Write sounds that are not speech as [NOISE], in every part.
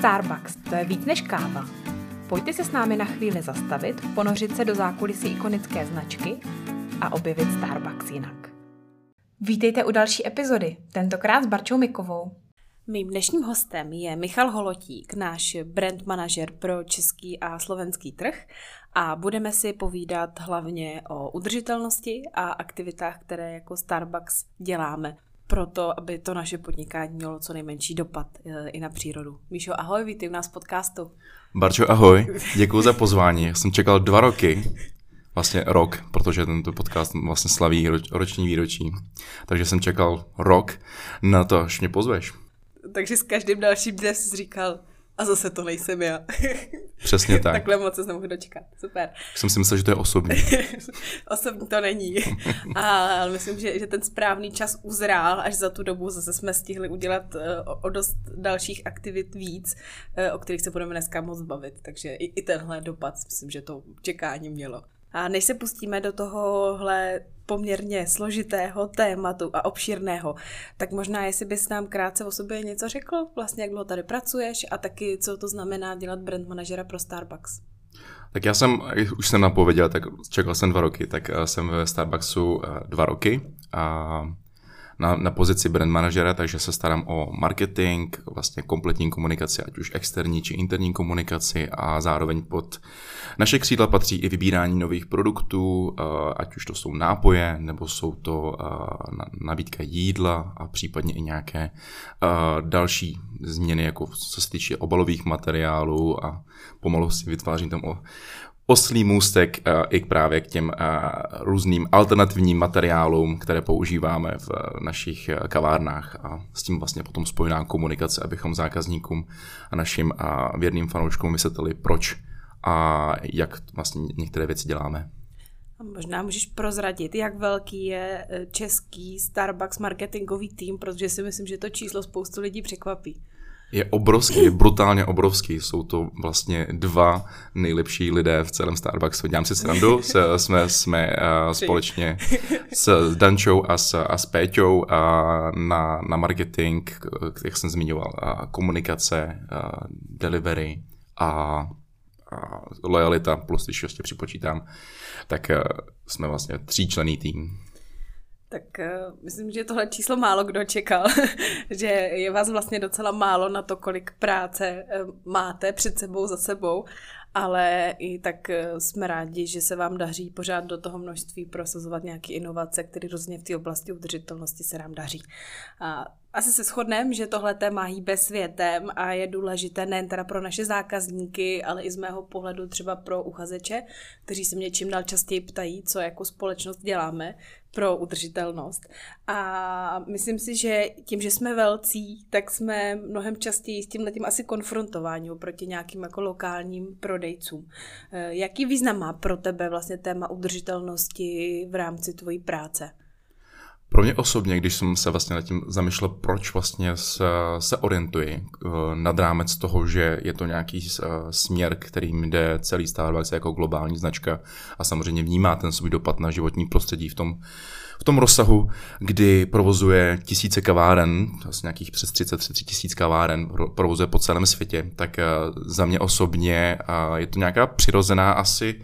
Starbucks, to je víc než káva. Pojďte se s námi na chvíli zastavit, ponořit se do zákulisí ikonické značky a objevit Starbucks jinak. Vítejte u další epizody, tentokrát s Barčou Mikovou. Mým dnešním hostem je Michal Holotík, náš brand manažer pro český a slovenský trh a budeme si povídat hlavně o udržitelnosti a aktivitách, které jako Starbucks děláme proto, aby to naše podnikání mělo co nejmenší dopad eh, i na přírodu. Míšo, ahoj, vítej u nás v podcastu. Barčo, ahoj, děkuji za pozvání. Já jsem čekal dva roky, vlastně rok, protože tento podcast vlastně slaví roční výročí. Takže jsem čekal rok na to, až mě pozveš. Takže s každým dalším dnem jsi říkal, a zase to nejsem já. [LAUGHS] Přesně tak. Takhle moc se nemohu dočkat. Super. Jsem si myslel, že to je osobní. [LAUGHS] osobní to není. Ale myslím, že, že ten správný čas uzrál, až za tu dobu zase jsme stihli udělat uh, o dost dalších aktivit víc, uh, o kterých se budeme dneska moc bavit. Takže i, i tenhle dopad, myslím, že to čekání mělo. A než se pustíme do tohohle poměrně složitého tématu a obšírného, tak možná jestli bys nám krátce o sobě něco řekl, vlastně jak dlouho tady pracuješ a taky co to znamená dělat brand manažera pro Starbucks. Tak já jsem, už jsem napověděl, tak čekal jsem dva roky, tak eh, jsem ve Starbucksu eh, dva roky a na, na pozici brand manažera, takže se starám o marketing, vlastně kompletní komunikaci, ať už externí či interní komunikaci a zároveň pod naše křídla patří i vybírání nových produktů, eh, ať už to jsou nápoje, nebo jsou to eh, nabídka jídla a případně i nějaké eh, další změny, jako co se týče obalových materiálů a pomalu si vytvářím tam o oslý můstek uh, i právě k těm uh, různým alternativním materiálům, které používáme v uh, našich kavárnách a s tím vlastně potom spojená komunikace, abychom zákazníkům a našim věrným fanouškům vysvětlili, proč a jak vlastně některé věci děláme. Možná můžeš prozradit, jak velký je český Starbucks marketingový tým, protože si myslím, že to číslo spoustu lidí překvapí. Je obrovský, je brutálně obrovský. Jsou to vlastně dva nejlepší lidé v celém Starbucksu. Dělám si srandu, s, jsme, jsme uh, společně s Dančou a s, a s Péťou uh, na, na marketing, jak jsem zmiňoval, uh, komunikace, uh, delivery a lojalita, plus když ještě připočítám, tak jsme vlastně tříčlený tým. Tak uh, myslím, že tohle číslo málo kdo čekal, [LAUGHS] že je vás vlastně docela málo na to, kolik práce uh, máte před sebou, za sebou, ale i tak uh, jsme rádi, že se vám daří pořád do toho množství prosazovat nějaké inovace, které rozhodně v té oblasti udržitelnosti se nám daří. A asi se shodneme, že tohle téma hýbe světem a je důležité nejen teda pro naše zákazníky, ale i z mého pohledu třeba pro uchazeče, kteří se mě čím dál častěji ptají, co jako společnost děláme pro udržitelnost. A myslím si, že tím, že jsme velcí, tak jsme mnohem častěji s tím letím asi konfrontováni oproti nějakým jako lokálním prodejcům. Eh, jaký význam má pro tebe vlastně téma udržitelnosti v rámci tvojí práce? Pro mě osobně, když jsem se vlastně nad tím zamýšlel, proč vlastně se, se orientuji eh, nad rámec toho, že je to nějaký eh, směr, kterým jde celý Starbucks jako globální značka a samozřejmě vnímá ten svůj dopad na životní prostředí v tom, v tom rozsahu, kdy provozuje tisíce kaváren, vlastně nějakých přes 33 tisíc kaváren provozuje po celém světě, tak eh, za mě osobně je to nějaká přirozená asi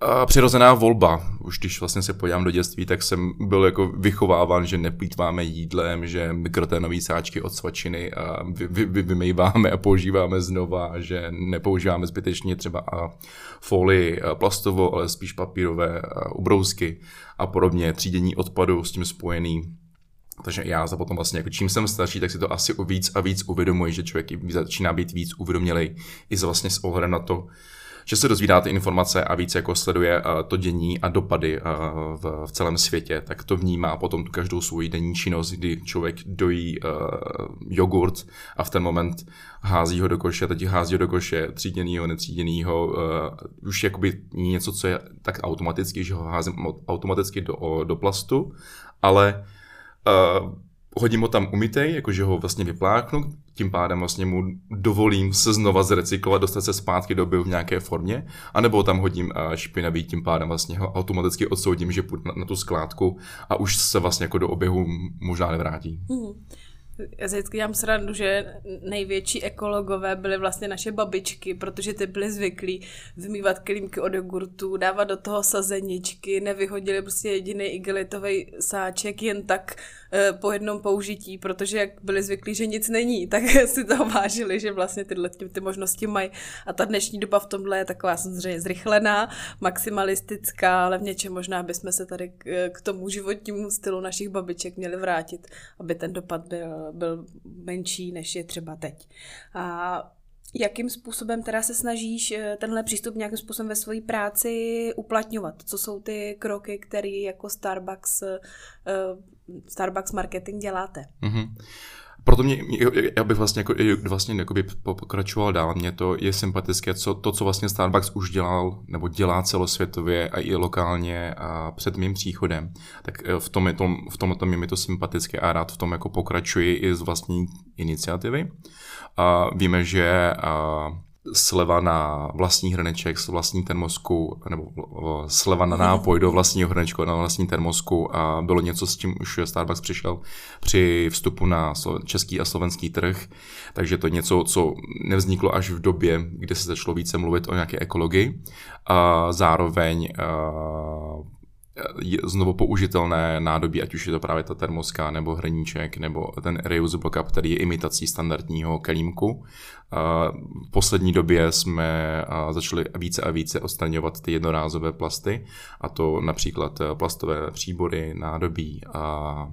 a přirozená volba. Už když vlastně se podívám do dětství, tak jsem byl jako vychováván, že neplýtváme jídlem, že mikroténové sáčky od svačiny a vy, vy, vy, vymejváme a používáme znova, že nepoužíváme zbytečně třeba folii plastovou, ale spíš papírové ubrousky a podobně, třídění odpadu s tím spojený. Takže já za potom vlastně, jako čím jsem starší, tak si to asi víc a víc uvědomuji, že člověk začíná být víc uvědomělej i vlastně s ohledem na to, že se dozvídá ty informace a víc jako sleduje uh, to dění a dopady uh, v, v celém světě, tak to vnímá potom tu každou svou denní činnost, kdy člověk dojí uh, jogurt a v ten moment hází ho do koše, teď hází ho do koše tříděnýho, netříděnýho, už jakoby něco, co je tak automaticky, že ho házím automaticky do, do plastu, ale hodím ho tam umytej, jakože ho vlastně vypláchnu, tím pádem vlastně mu dovolím se znova zrecyklovat, dostat se zpátky do obyhu v nějaké formě, anebo tam hodím eh, špinavý, tím pádem vlastně ho automaticky odsoudím, že půjde na, na tu skládku a už se vlastně jako do oběhu možná nevrátí. Hmm. Já si vždycky dělám srandu, že největší ekologové byly vlastně naše babičky, protože ty byly zvyklí vymývat kelímky od jogurtu, dávat do toho sazeničky, nevyhodili prostě jediný igelitový sáček jen tak e, po jednom použití, protože jak byli zvyklí, že nic není, [LAUGHS] tak si toho vážili, že vlastně tyhle ty, ty možnosti mají. A ta dnešní doba v tomhle je taková samozřejmě zrychlená, maximalistická, ale v něčem možná bychom se tady k, k tomu životnímu stylu našich babiček měli vrátit, aby ten dopad byl, byl menší, než je třeba teď. A Jakým způsobem teda se snažíš eh, tenhle přístup nějakým způsobem ve své práci uplatňovat? Co jsou ty kroky, které jako Starbucks, eh, Starbucks marketing děláte? Mm-hmm. Proto mě, já bych vlastně, jako, vlastně jakoby pokračoval dál. Mně to je sympatické, co, to, co vlastně Starbucks už dělal, nebo dělá celosvětově a i lokálně a před mým příchodem, tak eh, v tom, je to, v tom, tom je mi to sympatické a rád v tom jako pokračuji i z vlastní iniciativy. A víme, že a, sleva na vlastní hrneček z vlastní termosku, nebo sleva na nápoj do vlastního hrnečku na vlastní termosku a bylo něco, s čím už Starbucks přišel při vstupu na český a slovenský trh, takže to je něco, co nevzniklo až v době, kdy se začalo více mluvit o nějaké ekologii. A zároveň znovu použitelné nádobí, ať už je to právě ta termoska nebo hrníček nebo ten reusable cup, který je imitací standardního kelímku. V poslední době jsme začali více a více odstraňovat ty jednorázové plasty a to například plastové příbory, nádobí a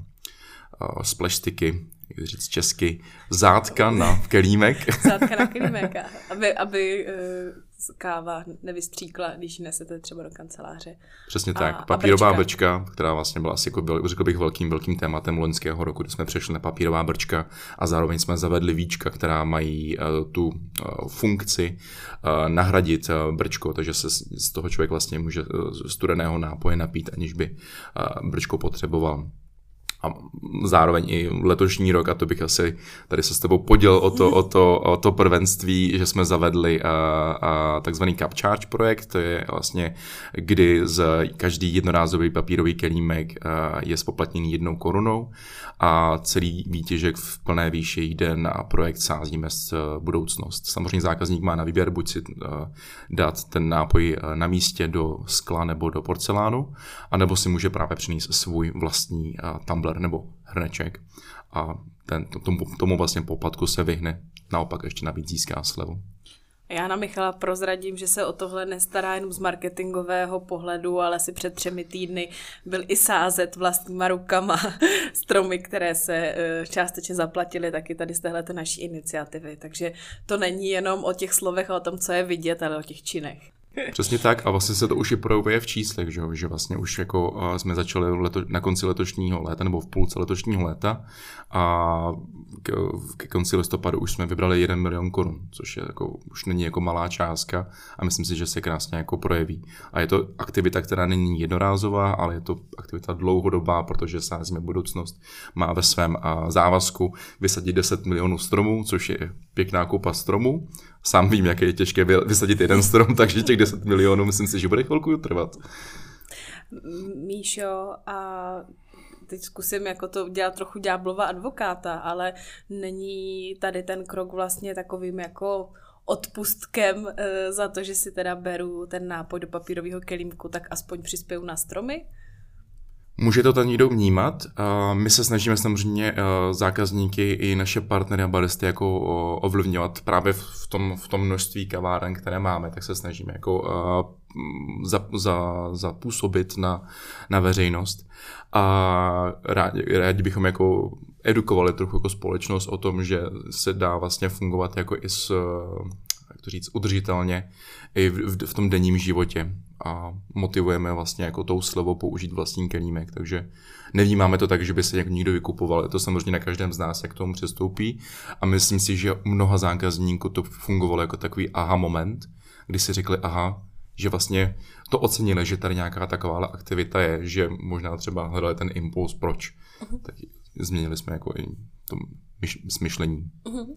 splashsticky, jak říct česky, zátka na kelímek. [LAUGHS] zátka na kelímek, aby, aby uh káva nevystříkla, když nesete třeba do kanceláře. Přesně a, tak. Papírová a brčka. brčka, která vlastně byla asi, jako byl, řekl bych, velkým, velkým tématem loňského roku, kdy jsme přešli na papírová brčka a zároveň jsme zavedli víčka, která mají uh, tu uh, funkci uh, nahradit uh, brčko, takže se z toho člověk vlastně může uh, studeného nápoje napít, aniž by uh, brčko potřeboval a zároveň i letošní rok, a to bych asi tady se s tebou podělil o to, o to, o to prvenství, že jsme zavedli a, a takzvaný Cup Charge projekt, to je vlastně, kdy z každý jednorázový papírový kelímek je spoplatněný jednou korunou a celý výtěžek v plné výši jde na projekt Sázíme s budoucnost. Samozřejmě zákazník má na výběr buď si dát ten nápoj na místě do skla nebo do porcelánu, anebo si může právě přinést svůj vlastní tumbler tumbler nebo hrneček a ten, tomu, tomu vlastně poplatku se vyhne, naopak ještě navíc získá slevu. Já na Michala prozradím, že se o tohle nestará jenom z marketingového pohledu, ale si před třemi týdny byl i sázet vlastníma rukama [LAUGHS] stromy, které se eh, částečně zaplatily taky tady z téhle naší iniciativy. Takže to není jenom o těch slovech a o tom, co je vidět, ale o těch činech. Přesně tak a vlastně se to už i projevuje v číslech, že, že vlastně už jako jsme začali leto, na konci letošního léta nebo v půlce letošního léta a ke, konci listopadu už jsme vybrali 1 milion korun, což je jako, už není jako malá částka a myslím si, že se krásně jako projeví. A je to aktivita, která není jednorázová, ale je to aktivita dlouhodobá, protože sázíme budoucnost má ve svém závazku vysadit 10 milionů stromů, což je pěkná kupa stromů sám vím, jak je těžké vysadit jeden strom, [LAUGHS] takže těch 10 milionů myslím si, že bude chvilku trvat. Míšo, a teď zkusím jako to dělat trochu ďáblova advokáta, ale není tady ten krok vlastně takovým jako odpustkem e, za to, že si teda beru ten nápoj do papírového kelímku, tak aspoň přispěju na stromy? Může to tam někdo vnímat. My se snažíme samozřejmě eh, zákazníky i naše partnery a baristy jako ovlivňovat právě v tom, v tom množství kaváren, které máme, tak se snažíme jako eh, za, za, na, na veřejnost. A rádi, rádi bychom jako edukovali trochu jako společnost o tom, že se dá vlastně fungovat jako i s, jak to říct, udržitelně i v, v, v tom denním životě a motivujeme vlastně jako tou slevou použít vlastní kelímek, takže nevnímáme to tak, že by se jako někdo vykupoval, je to samozřejmě na každém z nás, jak k tomu přistoupí a myslím si, že mnoha zákazníků to fungovalo jako takový aha moment, kdy si řekli aha, že vlastně to ocenili, že tady nějaká taková aktivita je, že možná třeba hledali ten impuls, proč. Uh-huh. Tak změnili jsme jako i to smyšlení. Mm-hmm.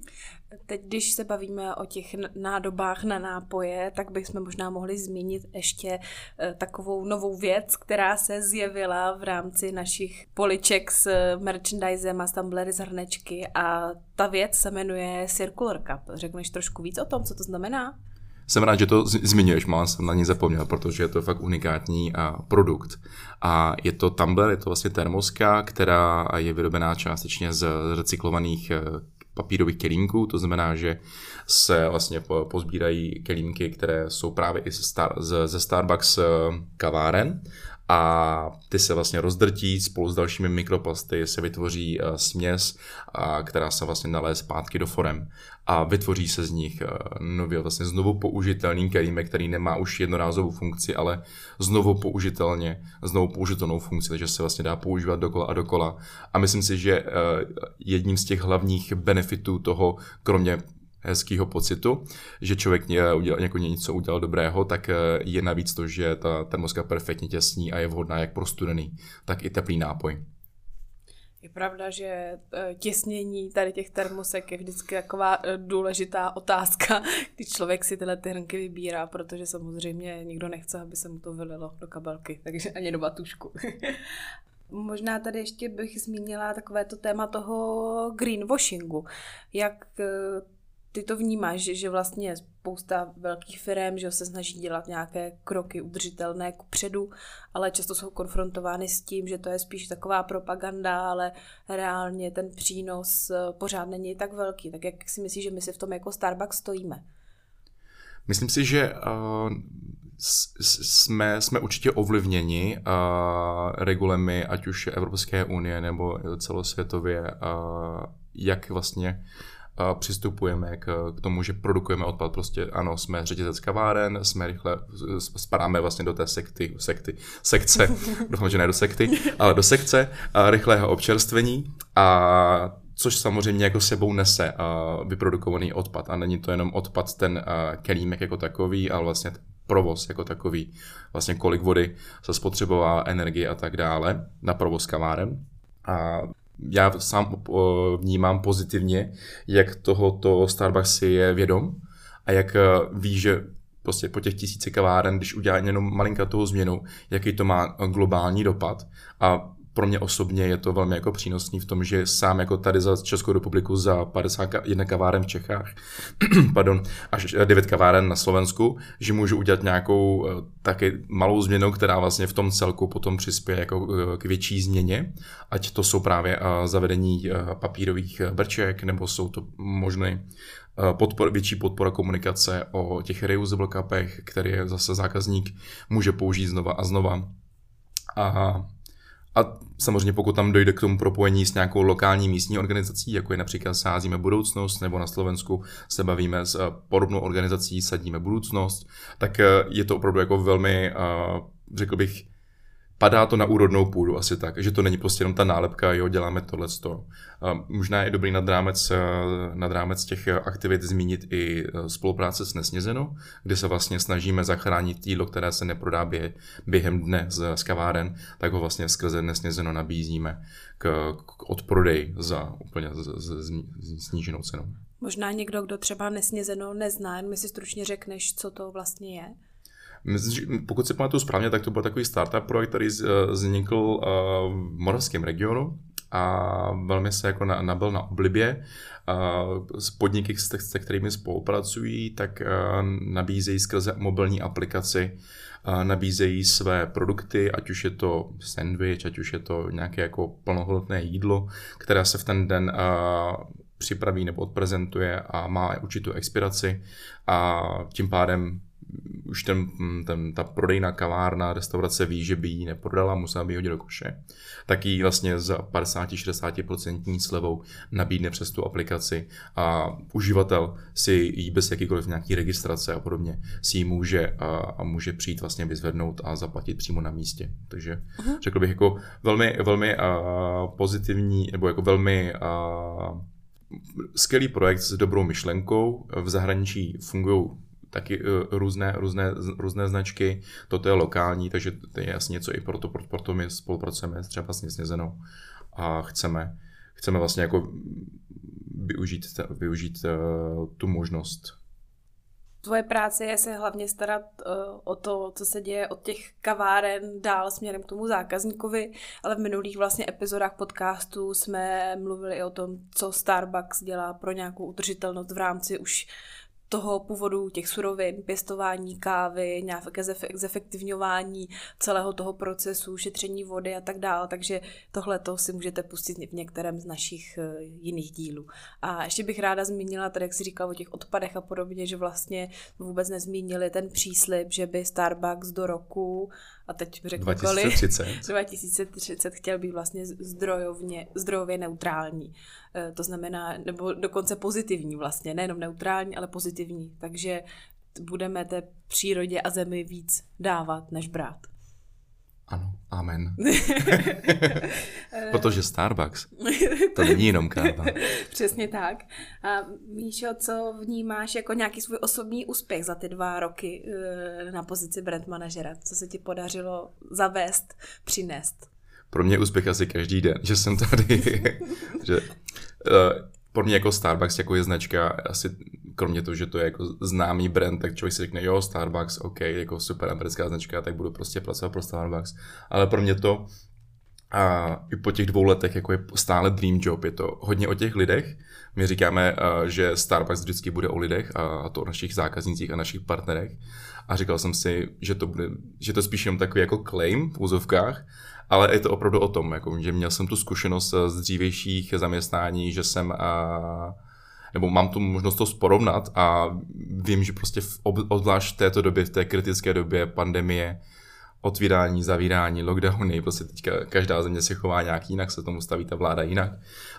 Teď, když se bavíme o těch nádobách na nápoje, tak bychom možná mohli zmínit ještě eh, takovou novou věc, která se zjevila v rámci našich poliček s merchandisem a s tumblery z hrnečky a ta věc se jmenuje Circular Cup. Řekneš trošku víc o tom, co to znamená? Jsem rád, že to zmiňuješ, mám jsem na ní zapomněl, protože je to fakt unikátní produkt. A je to tumbler, je to vlastně termoska, která je vyrobená částečně z recyklovaných eh, papírových kelímků, to znamená, že se vlastně pozbírají kelímky, které jsou právě i ze, Star, ze Starbucks eh, kaváren a ty se vlastně rozdrtí spolu s dalšími mikroplasty, se vytvoří uh, směs, která se vlastně naléje zpátky do forem a vytvoří se z nich uh, nově vlastně znovu použitelný kelímek, který nemá už jednorázovou funkci, ale znovu použitelně, znovu použitelnou funkci, takže se vlastně dá používat dokola a dokola. A myslím si, že uh, jedním z těch hlavních benefitů toho, kromě hezkého pocitu, že člověk udělal, jako něco udělal dobrého, tak eh, je navíc to, že ta termoska perfektně těsní a je vhodná jak pro studený, tak i teplý nápoj. Je pravda, že eh, těsnění tady těch termosek je vždycky taková eh, důležitá otázka, [LAUGHS] když člověk si tyhle ty hrnky vybírá, protože samozřejmě nikdo nechce, aby se mu to vylilo do kabelky, [LAUGHS] takže ani do batušku. [LAUGHS] Možná tady ještě bych zmínila takové to téma toho greenwashingu. Jak ty to vnímáš, že, že vlastně spousta velkých firm, že se snaží dělat nějaké kroky udržitelné ku předu, ale často jsou konfrontovány s tím, že to je spíš taková propaganda, ale reálně ten přínos eh, pořád není tak velký. Tak jak si myslíš, že my si v tom jako Starbucks stojíme? Myslím si, že uh, jsme, jsme určitě ovlivněni uh, regulemi, ať už Evropské unie nebo celosvětově, uh, jak vlastně přistupujeme k, k tomu, že produkujeme odpad. Prostě ano, jsme řetězec kaváren, jsme rychle, spadáme vlastně do té sekty, sekty, sekce, [LAUGHS] doufám, že ne do sekty, ale do sekce a rychlého občerstvení a což samozřejmě jako sebou nese uh, vyprodukovaný odpad. A není to jenom odpad ten uh, kelímek jako takový, ale vlastně provoz jako takový. Vlastně kolik vody se spotřebová, energie a tak dále na provoz kaváren. A já sám vnímám pozitivně, jak tohoto Starbucks si je vědom a jak eh, ví, že prostě po těch tisíce kaváren, když udělá jenom malinkatou změnu, jaký to má globální dopad. A pro mě osobně je to velmi jako přínosný v tom, že sám jako tady za Českou republiku za 51 kaváren v Čechách, [CLEARS THROAT] pardon, až 9 kaváren na Slovensku, že můžu udělat nějakou eh, taky malou změnu, která vlastně v tom celku potom přispěje jako eh, k větší změně, ať to jsou právě eh, zavedení papírových brček, nebo jsou to možné podpor, větší podpora komunikace o těch reusable cupech, které zase zákazník může použít znova a znova. A a samozřejmě pokud tam dojde k tomu propojení s nějakou lokální místní organizací, jako je například Sázíme budoucnost, nebo na Slovensku se bavíme s eh, podobnou organizací Sadíme budoucnost, tak eh, je to opravdu jako velmi, eh, řekl bych, padá to na úrodnou půdu asi tak, že to není prostě jenom ta nálepka, jo, děláme tohle. Možná je dobrý nad rámec, eh, nad rámec těch aktivit zmínit i eh, spolupráce s Nesnězenou, kde se vlastně snažíme zachránit jídlo, které se neprodá bě, během dne z, z kaváren, tak ho vlastně skrze Nesnězeno nabízíme k, k odprodej za úplně z, z, z, sníženou cenou. Možná někdo, kdo třeba Nesnězeno nezná, mi si stručně řekneš, co to vlastně je? Pokud si pamatuju správně, tak to byl takový startup projekt, který eh, vznikl eh, v moravském regionu a velmi se jako nabil na oblibě. Z podniky, se kterými spolupracují, tak eh, nabízejí skrze mobilní aplikaci nabízejí své produkty, ať už je to sandwich, ať už je to nějaké jako plnohodnotné jídlo, které se v ten den připraví nebo odprezentuje a má určitou expiraci a tím pádem už ten, ten, ta prodejná kavárna, restaurace ví, že by ji neprodala, musela by ji hodit do koše, tak ji vlastně za 50-60% slevou nabídne přes tu aplikaci a uživatel si ji bez jakýkoliv nějaký registrace a podobně si ji může a, a může přijít vlastně vyzvednout a zaplatit přímo na místě. Takže uh-huh. řekl bych jako velmi, velmi a, pozitivní, nebo jako velmi a, skvělý projekt s dobrou myšlenkou. V zahraničí fungují taky uh, různé, různé, různé značky, toto je lokální, takže to je asi něco i proto, proto, my spolupracujeme třeba s Snězenou a chceme, chceme vlastně jako využít, využít uh, tu možnost. Tvoje práce je se hlavně starat uh, o to, co se děje od těch kaváren dál směrem k tomu zákazníkovi, ale v minulých vlastně epizodách podcastu jsme mluvili o tom, co Starbucks dělá pro nějakou udržitelnost v rámci už toho původu těch surovin, pěstování kávy, nějaké zefektivňování celého toho procesu, šetření vody a tak dále. Takže tohle to si můžete pustit v některém z našich eh, jiných dílů. A ještě bych ráda zmínila, tady jak si říkal o těch odpadech a podobně, že vlastně vůbec nezmínili ten příslip, že by Starbucks do roku a teď řeknu 2030. 2030 chtěl být vlastně zdrojovně, zdrojově neutrální. Eh, to znamená, nebo dokonce pozitivní vlastně, nejenom neutrální, ale pozitivní. Takže budeme té přírodě a zemi víc dávat, než brát. Ano, amen. [LAUGHS] Protože Starbucks, to není jenom káva. [LAUGHS] Přesně tak. A Míšo, co vnímáš jako nějaký svůj osobní úspěch za ty dva roky eh, na pozici brand manažera? Co se ti podařilo zavést, přinést? Pro mě úspěch asi každý den, že jsem tady, [LAUGHS] že uh, pro mě jako Starbucks jako je značka, asi kromě toho, že to je jako známý brand, tak člověk si řekne, jo, Starbucks, OK, jako super americká značka, tak budu prostě pracovat pro Starbucks. Ale pro mě to a i po těch dvou letech jako je stále dream job, je to hodně o těch lidech. My říkáme, že Starbucks vždycky bude o lidech a to o našich zákaznících a našich partnerech. A říkal jsem si, že to bude, že to spíš jenom takový jako claim v úzovkách, ale je to opravdu o tom, jako, že měl jsem tu zkušenost z dřívějších zaměstnání, že jsem a, nebo mám tu možnost to porovnat a vím, že prostě v, obzvlášť v této době, v té kritické době pandemie, otvírání, zavírání, lockdowny, prostě teďka každá země se chová nějak jinak, se tomu staví ta vláda jinak,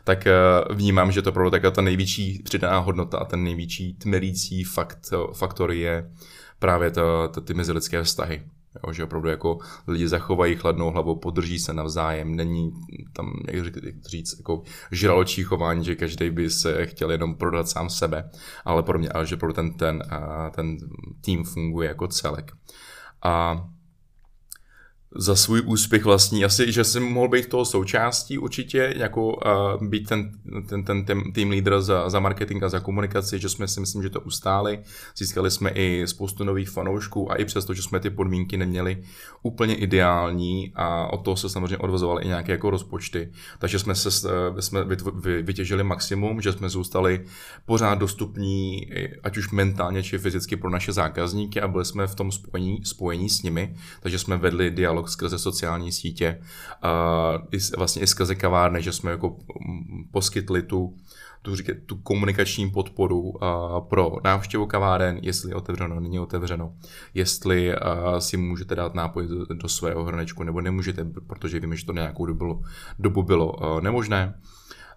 tak eh, vnímám, že to opravdu taková ta největší přidaná hodnota a ten největší tmelící fakt, faktor je právě to, to, ty mezilidské vztahy. Jo, že opravdu jako lidi zachovají chladnou hlavu, podrží se navzájem, není tam, jak říct, jako žraločí chování, že každý by se chtěl jenom prodat sám sebe, ale pro mě, ale že pro ten, ten, ten tým funguje jako celek. A za svůj úspěch vlastní. Asi, že jsem mohl být toho součástí určitě, jako uh, být ten, ten, ten, ten tým leader za, za marketing a za komunikaci, že jsme si myslím, že to ustáli. Získali jsme i spoustu nových fanoušků a i přesto, že jsme ty podmínky neměli úplně ideální a od toho se samozřejmě odvozovaly i nějaké jako rozpočty. Takže jsme se jsme vytěžili maximum, že jsme zůstali pořád dostupní, ať už mentálně či fyzicky pro naše zákazníky a byli jsme v tom spojení, spojení s nimi, takže jsme vedli dialog dialog skrze sociální sítě, i, vlastně i skrze kavárny, že jsme jako poskytli tu, tu, říkat, tu komunikační podporu a, pro návštěvu kaváren, jestli je otevřeno, není otevřeno, jestli a, si můžete dát nápoj do, do svého hrnečku nebo nemůžete, protože víme, že to nějakou dobu bylo, dobu bylo a, nemožné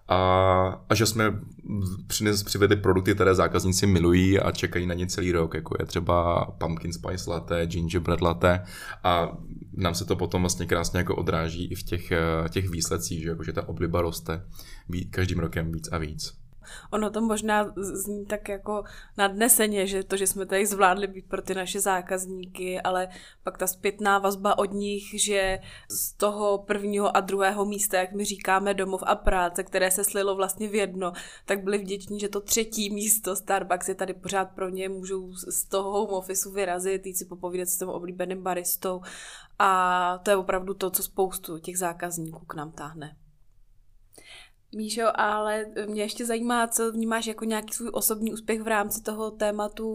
a, a že jsme přines, přivedli produkty, které zákazníci milují a čekají na ně celý rok, jako je třeba pumpkin spice latte, gingerbread latte a nám se to potom vlastně krásně jako odráží i v těch, eh, těch výsledcích, že, jako, že ta obliba roste každým rokem víc a víc. Ono to možná zní tak jako nadneseně, že to, že jsme tady zvládli být pro ty naše zákazníky, ale pak ta zpětná vazba od nich, že z toho prvního a druhého místa, jak my říkáme, domov a práce, které se slilo vlastně v jedno, tak byli vděční, že to třetí místo Starbucks je tady pořád pro ně, můžou z toho home officeu vyrazit, jít si popovídat s tím oblíbeným baristou a to je opravdu to, co spoustu těch zákazníků k nám táhne. Míšo, ale mě ještě zajímá, co vnímáš jako nějaký svůj osobní úspěch v rámci toho tématu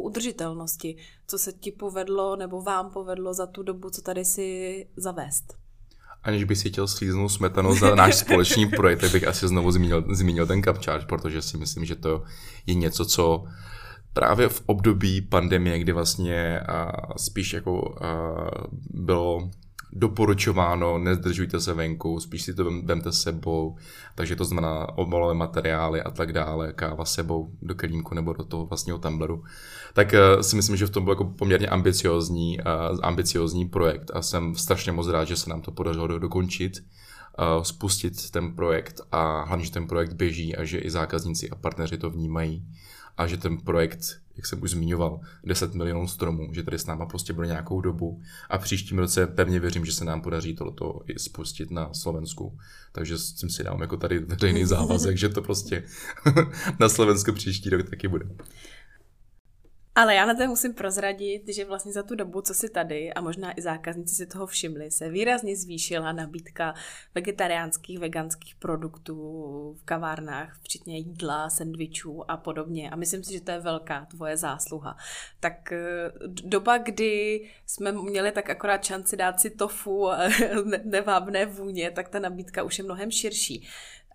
udržitelnosti. Co se ti povedlo nebo vám povedlo za tu dobu, co tady si zavést? Aniž bych si chtěl slíznout smetanu za náš [LAUGHS] společný projekt, tak bych asi znovu zmínil, zmínil ten Capcharge, protože si myslím, že to je něco, co právě v období pandemie, kdy vlastně spíš jako bylo doporučováno, nezdržujte se venku, spíš si to vemte s sebou, takže to znamená obalové materiály a tak dále, káva sebou do kelímku nebo do toho vlastního tumbleru. Tak uh, si myslím, že v tom byl jako poměrně ambiciozní, uh, ambiciozní projekt a jsem strašně moc rád, že se nám to podařilo do, dokončit, uh, spustit ten projekt a hlavně, že ten projekt běží a že i zákazníci a partneři to vnímají a že ten projekt, jak jsem už zmiňoval, 10 milionů stromů, že tady s náma prostě bude nějakou dobu a příštím roce pevně věřím, že se nám podaří tohleto i spustit na Slovensku. Takže jsem si dám jako tady veřejný závazek, že to prostě [LAUGHS] na Slovensku příští rok taky bude. Ale já na to musím prozradit, že vlastně za tu dobu, co si tady, a možná i zákazníci si toho všimli, se výrazně zvýšila nabídka vegetariánských, veganských produktů v kavárnách, včetně jídla, sendvičů a podobně. A myslím si, že to je velká tvoje zásluha. Tak eh, doba, kdy jsme měli tak akorát šanci dát si tofu [LAUGHS] a nevábné vůně, tak ta nabídka už je mnohem širší.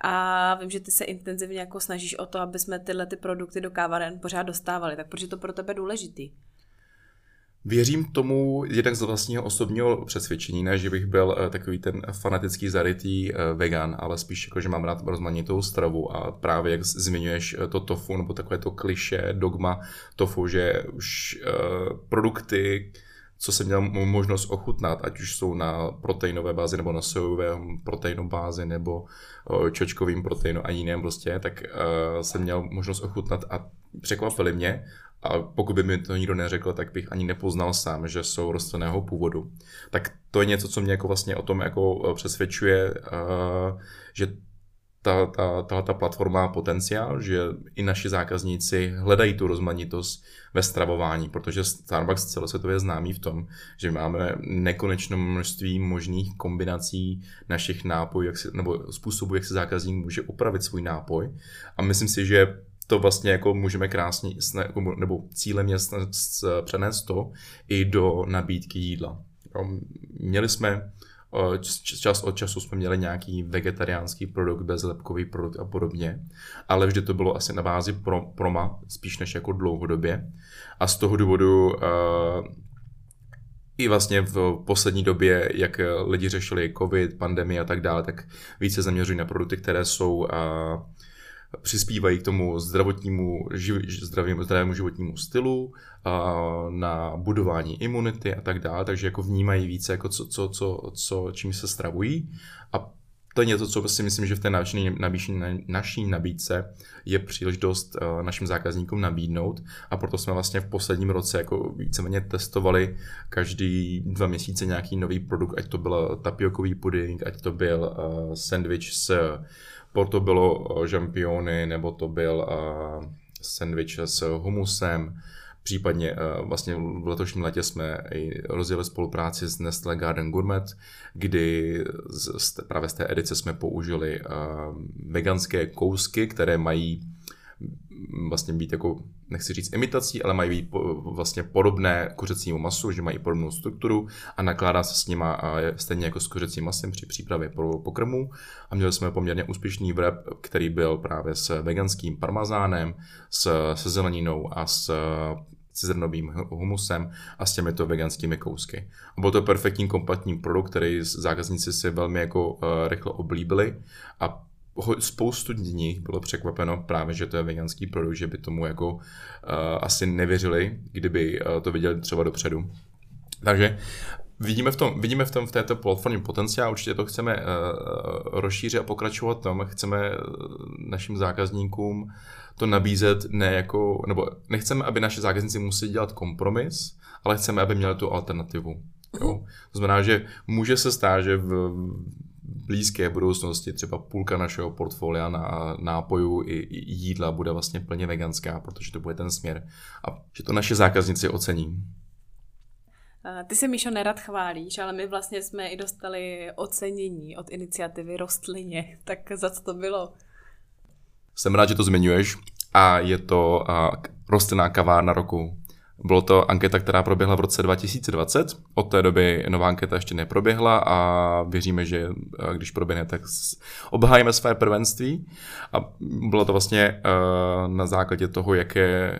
A vím, že ty se intenzivně jako snažíš o to, aby jsme tyhle ty produkty do káváren pořád dostávali. Tak proč je to pro tebe důležitý? Věřím tomu jednak z vlastního osobního přesvědčení, ne, že bych byl uh, takový ten fanatický zarytý uh, vegan, ale spíš jako, že mám rád rozmanitou stravu a právě jak zmiňuješ uh, to tofu, nebo takové to kliše, dogma tofu, že už produkty, co jsem měl možnost ochutnat, ať už jsou na proteinové bázi nebo na sojové proteinu bázi nebo čočkovým proteinu a jiném prostě, tak uh, jsem měl možnost ochutnat a překvapili mě a pokud by mi to nikdo neřekl, tak bych ani nepoznal sám, že jsou rostlinného původu. Tak to je něco, co mě jako vlastně o tom jako přesvědčuje, uh, že ta, ta, ta, ta platforma má potenciál, že i naši zákazníci hledají tu rozmanitost ve stravování, protože Starbucks celosvětově je známý v tom, že máme nekonečné množství možných kombinací našich nápojů, jak si, nebo způsobů, jak se zákazník může upravit svůj nápoj. A myslím si, že to vlastně jako můžeme krásně, jako, nebo cílem je přenést to i do nabídky jídla. Měli jsme Čas od času jsme měli nějaký vegetariánský produkt, bezlepkový produkt a podobně, ale vždy to bylo asi na bázi pro, proma, spíš než jako dlouhodobě. A z toho důvodu uh, i vlastně v poslední době, jak lidi řešili covid, pandemii a tak dále, tak více zaměřují na produkty, které jsou uh, přispívají k tomu zdravotnímu, zdravému, zdravému životnímu stylu, na budování imunity a tak dále, takže jako vnímají více, jako co, co, co, co, čím se stravují. A to je něco, co si myslím, že v té naší, naší, naší nabídce je příležitost uh, našim zákazníkům nabídnout. A proto jsme vlastně v posledním roce jako víceméně testovali každý dva měsíce nějaký nový produkt, ať to byl tapiokový puding, ať to byl uh, sandwich s to bylo žampiony, nebo to byl uh, sandwich s humusem, Případně vlastně v letošním letě jsme i rozjeli spolupráci s Nestlé Garden Gourmet, kdy z, právě z té edice jsme použili veganské kousky, které mají vlastně být jako, nechci říct imitací, ale mají být po, vlastně podobné kuřecímu masu, že mají podobnou strukturu a nakládá se s nima stejně jako s kuřecím masem při přípravě pro pokrmu. A měli jsme poměrně úspěšný wrap, který byl právě s veganským parmazánem, s, se zeleninou a s cizrnovým humusem a s těmito veganskými kousky. A byl to perfektní kompletní produkt, který zákazníci si velmi jako uh, rychle oblíbili a spoustu dní bylo překvapeno právě, že to je veganský produkt, že by tomu jako uh, asi nevěřili, kdyby uh, to viděli třeba dopředu. Takže vidíme v tom, vidíme v tom v této platformě potenciál, určitě to chceme uh, rozšířit a pokračovat tom, chceme našim zákazníkům to nabízet ne jako, nebo nechceme, aby naši zákazníci museli dělat kompromis, ale chceme, aby měli tu alternativu. Jo? To znamená, že může se stát, že v blízké budoucnosti třeba půlka našeho portfolia na nápojů i, i jídla bude vlastně plně veganská, protože to bude ten směr a že to naše zákazníci ocení. Ty se, Míšo, nerad chválíš, ale my vlastně jsme i dostali ocenění od iniciativy Rostlině. [LAUGHS] Tak za co to bylo? Jsem rád, že to zmiňuješ a je to rostlinná kavárna roku. Bylo to anketa, která proběhla v roce 2020. Od té doby nová anketa ještě neproběhla a věříme, že eh, když proběhne, tak obhájíme své prvenství. A bylo to vlastně uh, na základě toho, jaké,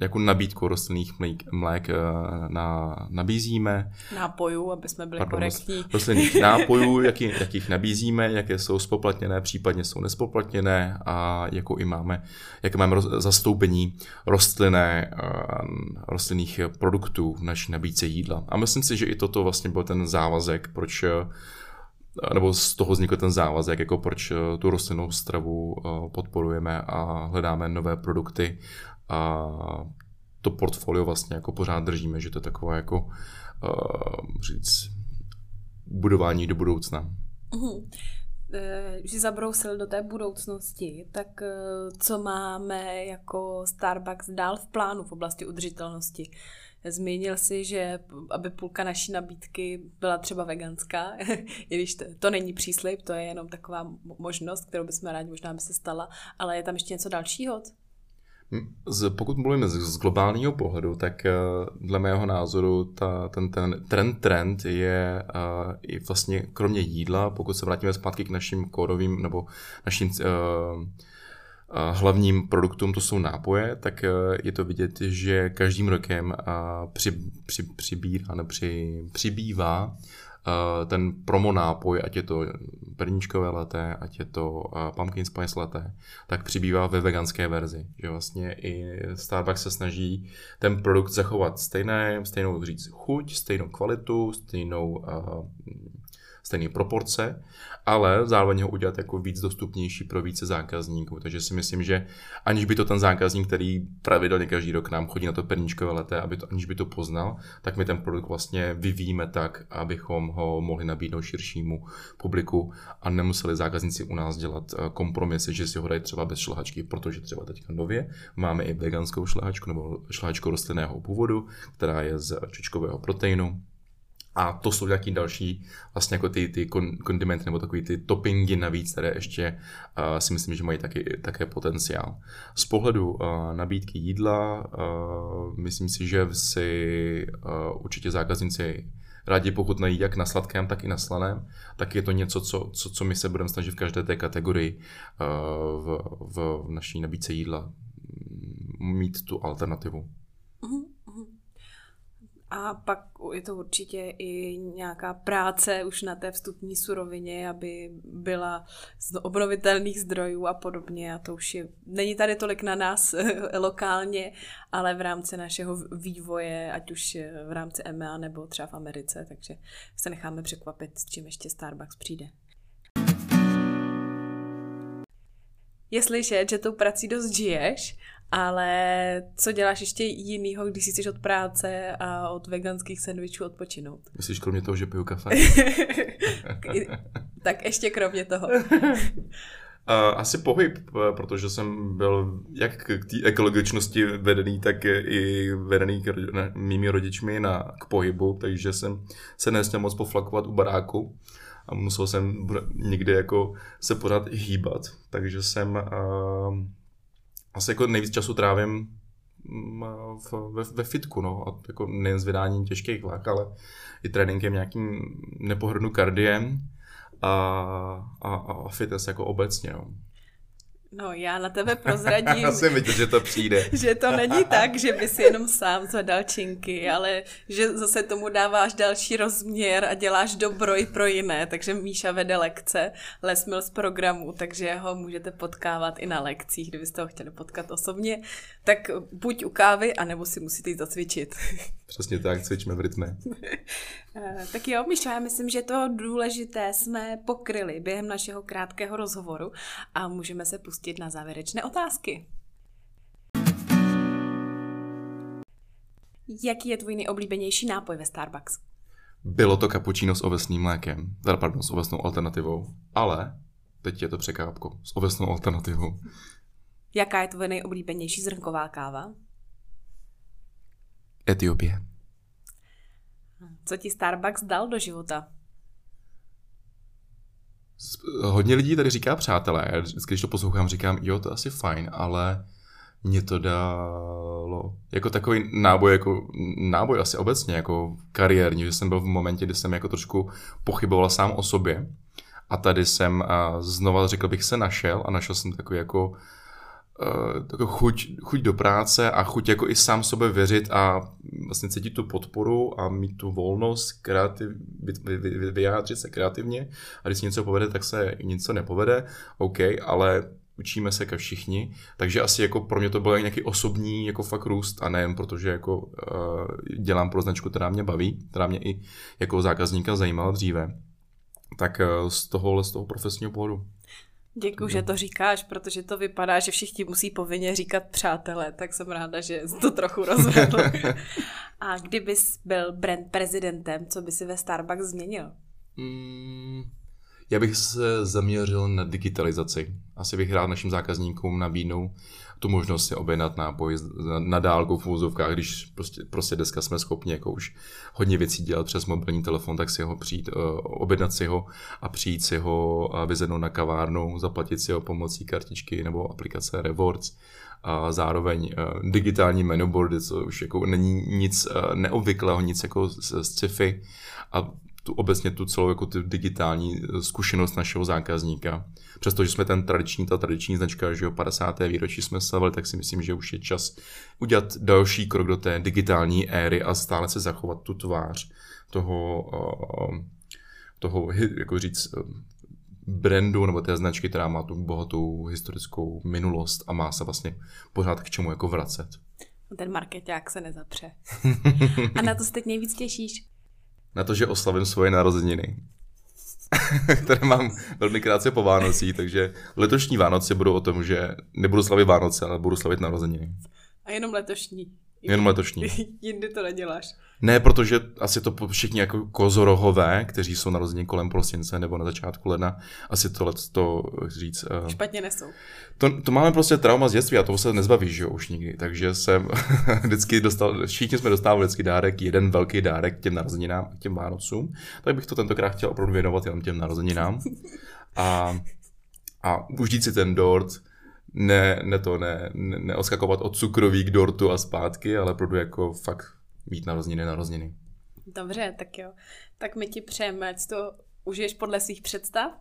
jakou nabídku rostlinných mlék, mlék uh, na, nabízíme. Nápojů, aby jsme byli Pardon, korektní. Rostlinných [LAUGHS] nápojů, jaký, jakých nabízíme, jaké jsou spoplatněné, případně jsou nespoplatněné a jakou i máme, jaké máme roz, zastoupení rostlinné uh, rostlinných produktů v naší nabídce jídla. A myslím si, že i toto vlastně byl ten závazek, proč eh, nebo z toho vznikl ten závazek, jako proč eh, tu rostlinnou stravu eh, podporujeme a hledáme nové produkty a to portfolio vlastně jako pořád držíme, že to je taková jako říct budování do budoucna. Uhum. Když jsi zabrousil do té budoucnosti, tak co máme jako Starbucks dál v plánu v oblasti udržitelnosti? Zmínil si, že aby půlka naší nabídky byla třeba veganská, [LAUGHS] i když to, to není příslip, to je jenom taková možnost, kterou bychom rádi možná by se stala, ale je tam ještě něco dalšího? Z, pokud mluvíme z, z globálního pohledu, tak uh, dle mého názoru ta, ten, ten trend, trend je uh, i vlastně kromě jídla, pokud se vrátíme zpátky k našim kódovým nebo našim uh, hlavním produktům, to jsou nápoje, tak je to vidět, že každým rokem při, při, přibírá, ne, při, přibývá ten promo nápoj, ať je to perníčkové leté, ať je to e, pumpkin spice leté, tak přibývá ve veganské verzi. Že vlastně i Starbucks se snaží ten produkt zachovat stejné, stejnou říct chuť, stejnou kvalitu, stejnou stejné proporce, ale zároveň ho udělat jako víc dostupnější pro více zákazníků. Takže si myslím, že aniž by to ten zákazník, který pravidelně každý rok nám chodí na to perníčkové leté, aby to, aniž by to poznal, tak my ten produkt vlastně vyvíjíme tak, abychom ho mohli nabídnout širšímu publiku a nemuseli zákazníci u nás dělat eh, kompromisy, že si ho dají třeba bez šlehačky, protože třeba teďka nově máme i veganskou šlehačku nebo šlehačku rostlinného původu, která je z čočkového proteinu, a to jsou nějaký další vlastně jako ty, ty kondimenty nebo takový ty toppingy navíc, které ještě uh, si myslím, že mají taky, také potenciál. Z pohledu uh, nabídky jídla, uh, myslím si, že si uh, určitě zákazníci rádi pochutnají jak na sladkém, tak i na slaném, tak je to něco, co, co, co my se budeme snažit v každé té kategorii uh, v, v naší nabídce jídla mít tu alternativu. A pak je to určitě i nějaká práce už na té vstupní surovině, aby byla z obnovitelných zdrojů a podobně. A to už je, není tady tolik na nás [LAUGHS] lokálně, ale v rámci našeho vývoje, ať už v rámci EMEA nebo třeba v Americe, takže se necháme překvapit, s čím ještě Starbucks přijde. Je slyšet, že tou prací dost žiješ ale co děláš ještě jinýho, když si chceš od práce a od veganských sendvičů odpočinout? [LAUGHS] Myslíš kromě toho, že piju kafe? [LAUGHS] tak ještě kromě toho. Asi pohyb, protože jsem byl jak k té ekologičnosti vedený, tak i vedený k, mými rodičmi na, k pohybu, takže jsem se nesměl moc poflakovat u baráku a musel jsem někde jako se pořád hýbat, takže jsem uh, asi jako nejvíc času trávím mm, v, ve, ve fitku, no, a jako nejen s vydáním těžkých vlak, ale i tréninkem nějakým nepohrnu kardiem a, a, a fitness jako obecně, no. No, já na tebe prozradím. já jsem viděl, že to přijde. [LAUGHS] že to není tak, že by si jenom sám zadal činky, ale že zase tomu dáváš další rozměr a děláš dobro i pro jiné. Takže Míša vede lekce, lesmil z programu, takže ho můžete potkávat i na lekcích, kdybyste ho chtěli potkat osobně. Tak buď u kávy, anebo si musíte jít zacvičit. [LAUGHS] Přesně tak, cvičme v rytme. [LAUGHS] Eh, tak jo, Míša, já myslím, že to důležité jsme pokryli během našeho krátkého rozhovoru a můžeme se pustit na závěrečné otázky. Jaký je tvůj nejoblíbenější nápoj ve Starbucks? Bylo to kapučíno s ovesným mlékem, teda pardon, s ovesnou alternativou, ale teď je to překápko s ovesnou alternativou. Jaká je tvoje nejoblíbenější zrnková káva? Etiopie. Co ti Starbucks dal do života? Hodně lidí tady říká přátelé. Já vždycky, když to poslouchám, říkám, jo, to je asi fajn, ale mě to dalo jako takový náboj, jako náboj asi obecně, jako kariérní, že jsem byl v momentě, kdy jsem jako trošku pochyboval sám o sobě a tady jsem a znova, řekl bych, se našel a našel jsem takový jako uh, chuť, chuť do práce a chuť jako i sám sobě věřit a vlastně cítit tu podporu a mít tu volnost kreativ, vy, vy, vyjádřit se kreativně. A když se něco povede, tak se něco nepovede, OK, ale učíme se ke všichni, takže asi jako pro mě to byl nějaký osobní jako fakt růst a nejen protože jako uh, dělám pro značku, která mě baví, která mě i jako zákazníka zajímala dříve, Tak uh, z tohohle, z toho profesního pohledu. Děkuji, že to říkáš, protože to vypadá, že všichni musí povinně říkat přátelé, tak jsem ráda, že to trochu rozvedl. [LAUGHS] A kdybys byl brand prezidentem, co by si ve Starbucks změnil? Mm, já bych se zaměřil na digitalizaci. Asi bych rád našim zákazníkům nabídnul tu možnost si objednat nápoj na dálku v úzovkách, když prostě, prostě dneska jsme schopni jako už hodně věcí dělat přes mobilní telefon, tak si ho přijít, uh, objednat si ho a přijít si ho vyzvednout na kavárnu, zaplatit si ho pomocí kartičky nebo aplikace Rewards. A zároveň uh, digitální menu co už jako není nic uh, neobvyklého, nic jako z sci-fi. A tu obecně tu celou jako tu digitální eh, zkušenost našeho zákazníka. Přestože jsme ten tradiční, ta tradiční značka, že jo, 50. výročí jsme slavili, tak si myslím, že už je čas udělat další krok do té digitální éry a stále se zachovat tu tvář toho, eh, toho jako říct, eh, brandu nebo té značky, která má tu bohatou historickou minulost a má se vlastně pořád k čemu jako vracet. Ten marketák se nezapře. [LAUGHS] A na to se teď nejvíc těšíš? Na to, že oslavím svoje narozeniny, [LAUGHS] které mám velmi krátce po Vánocích, takže letošní Vánoce budou o tom, že nebudu slavit Vánoce, ale budu slavit narozeniny. A jenom letošní. Jenom letošní. [LAUGHS] Jindy to neděláš. Ne, protože asi to všichni jako kozorohové, kteří jsou narození kolem prosince nebo na začátku ledna, asi tohle to říct. Uh, Špatně nesou. To, to máme prostě trauma z dětství a toho se nezbavíš, že jo, už nikdy. Takže jsem [LAUGHS] vždycky dostal, všichni jsme dostávali vždycky dárek, jeden velký dárek těm narozeninám, těm Vánocům. Tak bych to tentokrát chtěl opravdu věnovat jenom těm narozeninám. A, a užít si ten dort, ne, ne to, ne, ne, neoskakovat od cukroví k dortu a zpátky, ale opravdu jako fakt mít narozeniny narozeniny. Dobře, tak jo. Tak my ti přejeme, ať to užiješ podle svých představ.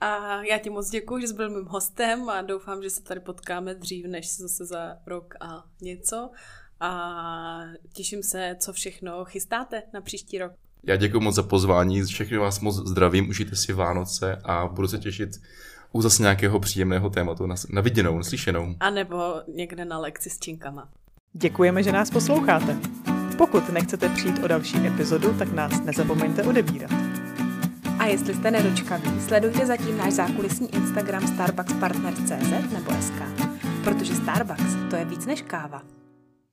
A já ti moc děkuji, že jsi byl mým hostem a doufám, že se tady potkáme dřív, než se zase za rok a něco. A těším se, co všechno chystáte na příští rok. Já děkuji moc za pozvání, všechny vás moc zdravím, užijte si Vánoce a budu se těšit u zase nějakého příjemného tématu na, na viděnou, naslyšenou. A nebo někde na lekci s činkama. Děkujeme, že nás posloucháte. Pokud nechcete přijít o další epizodu, tak nás nezapomeňte odebírat. A jestli jste nedočkaví, sledujte zatím náš zákulisní Instagram starbuckspartners.cz nebo SK, protože Starbucks to je víc než káva.